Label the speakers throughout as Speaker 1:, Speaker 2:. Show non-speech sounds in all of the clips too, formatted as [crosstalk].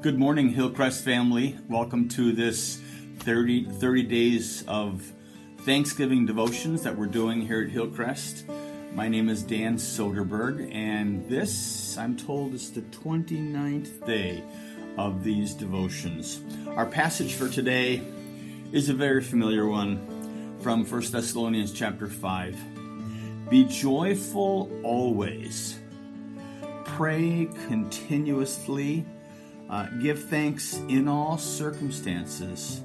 Speaker 1: Good morning, Hillcrest family. Welcome to this 30, 30 days of Thanksgiving devotions that we're doing here at Hillcrest. My name is Dan Soderberg, and this, I'm told, is the 29th day of these devotions. Our passage for today is a very familiar one from 1 Thessalonians chapter 5. Be joyful always, pray continuously uh, give thanks in all circumstances,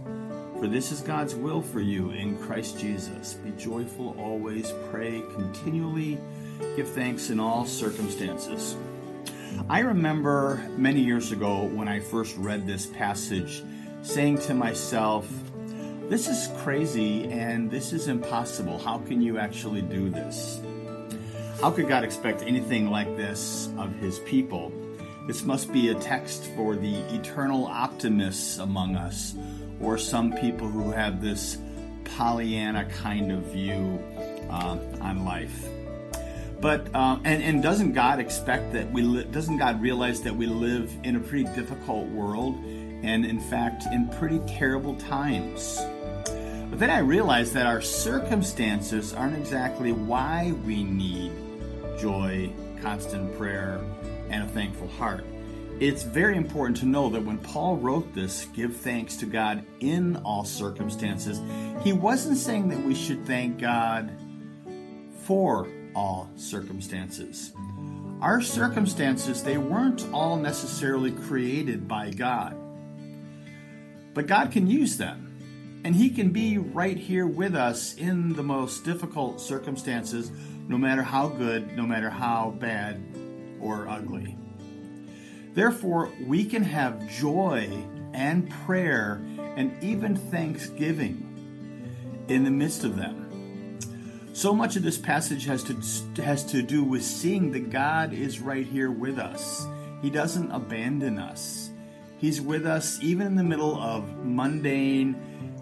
Speaker 1: for this is God's will for you in Christ Jesus. Be joyful always, pray continually, give thanks in all circumstances. I remember many years ago when I first read this passage saying to myself, This is crazy and this is impossible. How can you actually do this? How could God expect anything like this of his people? This must be a text for the eternal optimists among us, or some people who have this Pollyanna kind of view uh, on life. But uh, and and doesn't God expect that we li- doesn't God realize that we live in a pretty difficult world, and in fact in pretty terrible times. But then I realized that our circumstances aren't exactly why we need joy, constant prayer, and a thankful heart. It's very important to know that when Paul wrote this, give thanks to God in all circumstances, he wasn't saying that we should thank God for all circumstances. Our circumstances, they weren't all necessarily created by God. But God can use them. And He can be right here with us in the most difficult circumstances, no matter how good, no matter how bad or ugly. Therefore, we can have joy and prayer and even thanksgiving in the midst of them. So much of this passage has to, has to do with seeing that God is right here with us. He doesn't abandon us. He's with us even in the middle of mundane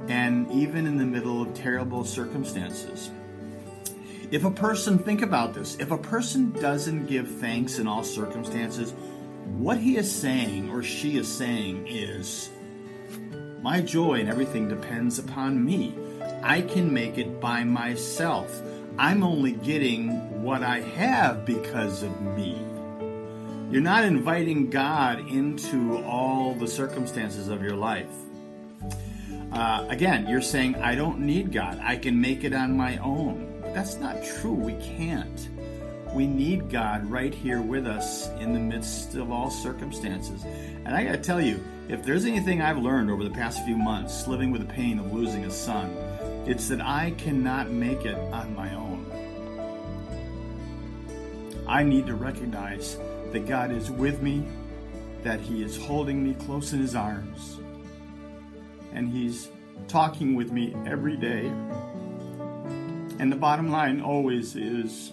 Speaker 1: and even in the middle of terrible circumstances. If a person, think about this, if a person doesn't give thanks in all circumstances, what he is saying or she is saying is, My joy and everything depends upon me. I can make it by myself. I'm only getting what I have because of me. You're not inviting God into all the circumstances of your life. Uh, again, you're saying, I don't need God. I can make it on my own. That's not true. We can't. We need God right here with us in the midst of all circumstances. And I got to tell you, if there's anything I've learned over the past few months living with the pain of losing a son, it's that I cannot make it on my own. I need to recognize that God is with me, that He is holding me close in His arms, and He's talking with me every day and the bottom line always is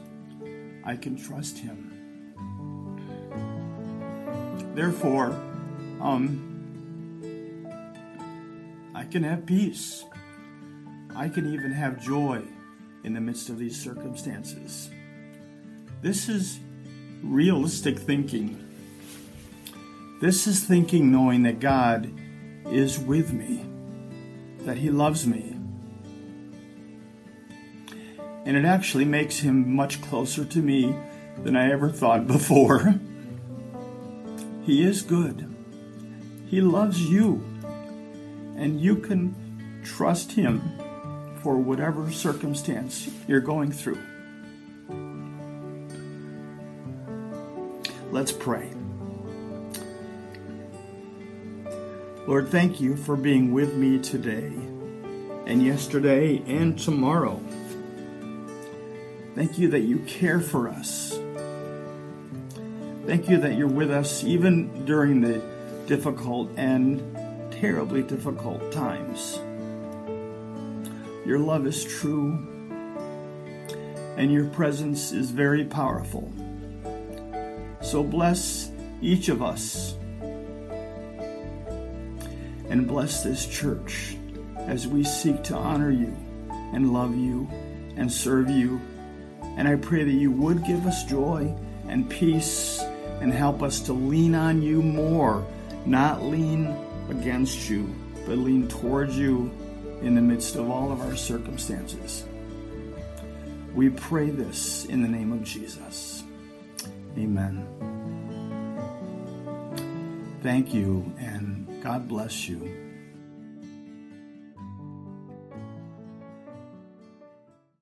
Speaker 1: I can trust him. Therefore, um, I can have peace. I can even have joy in the midst of these circumstances. This is realistic thinking. This is thinking knowing that God is with me, that He loves me, and it actually makes him much closer to me than I ever thought [laughs] before. He is good. He loves you. And you can trust him for whatever circumstance you're going through. Let's pray. Lord, thank you for being with me today and yesterday and tomorrow. Thank you that you care for us. Thank you that you're with us even during the difficult and terribly difficult times. Your love is true, and your presence is very powerful. So bless each of us and bless this church as we seek to honor you and love you and serve you and I pray that you would give us joy and peace and help us to lean on you more,
Speaker 2: not lean against you, but lean towards you in the midst of all of our circumstances. We pray this in the name of Jesus. Amen. Thank you, and God bless you.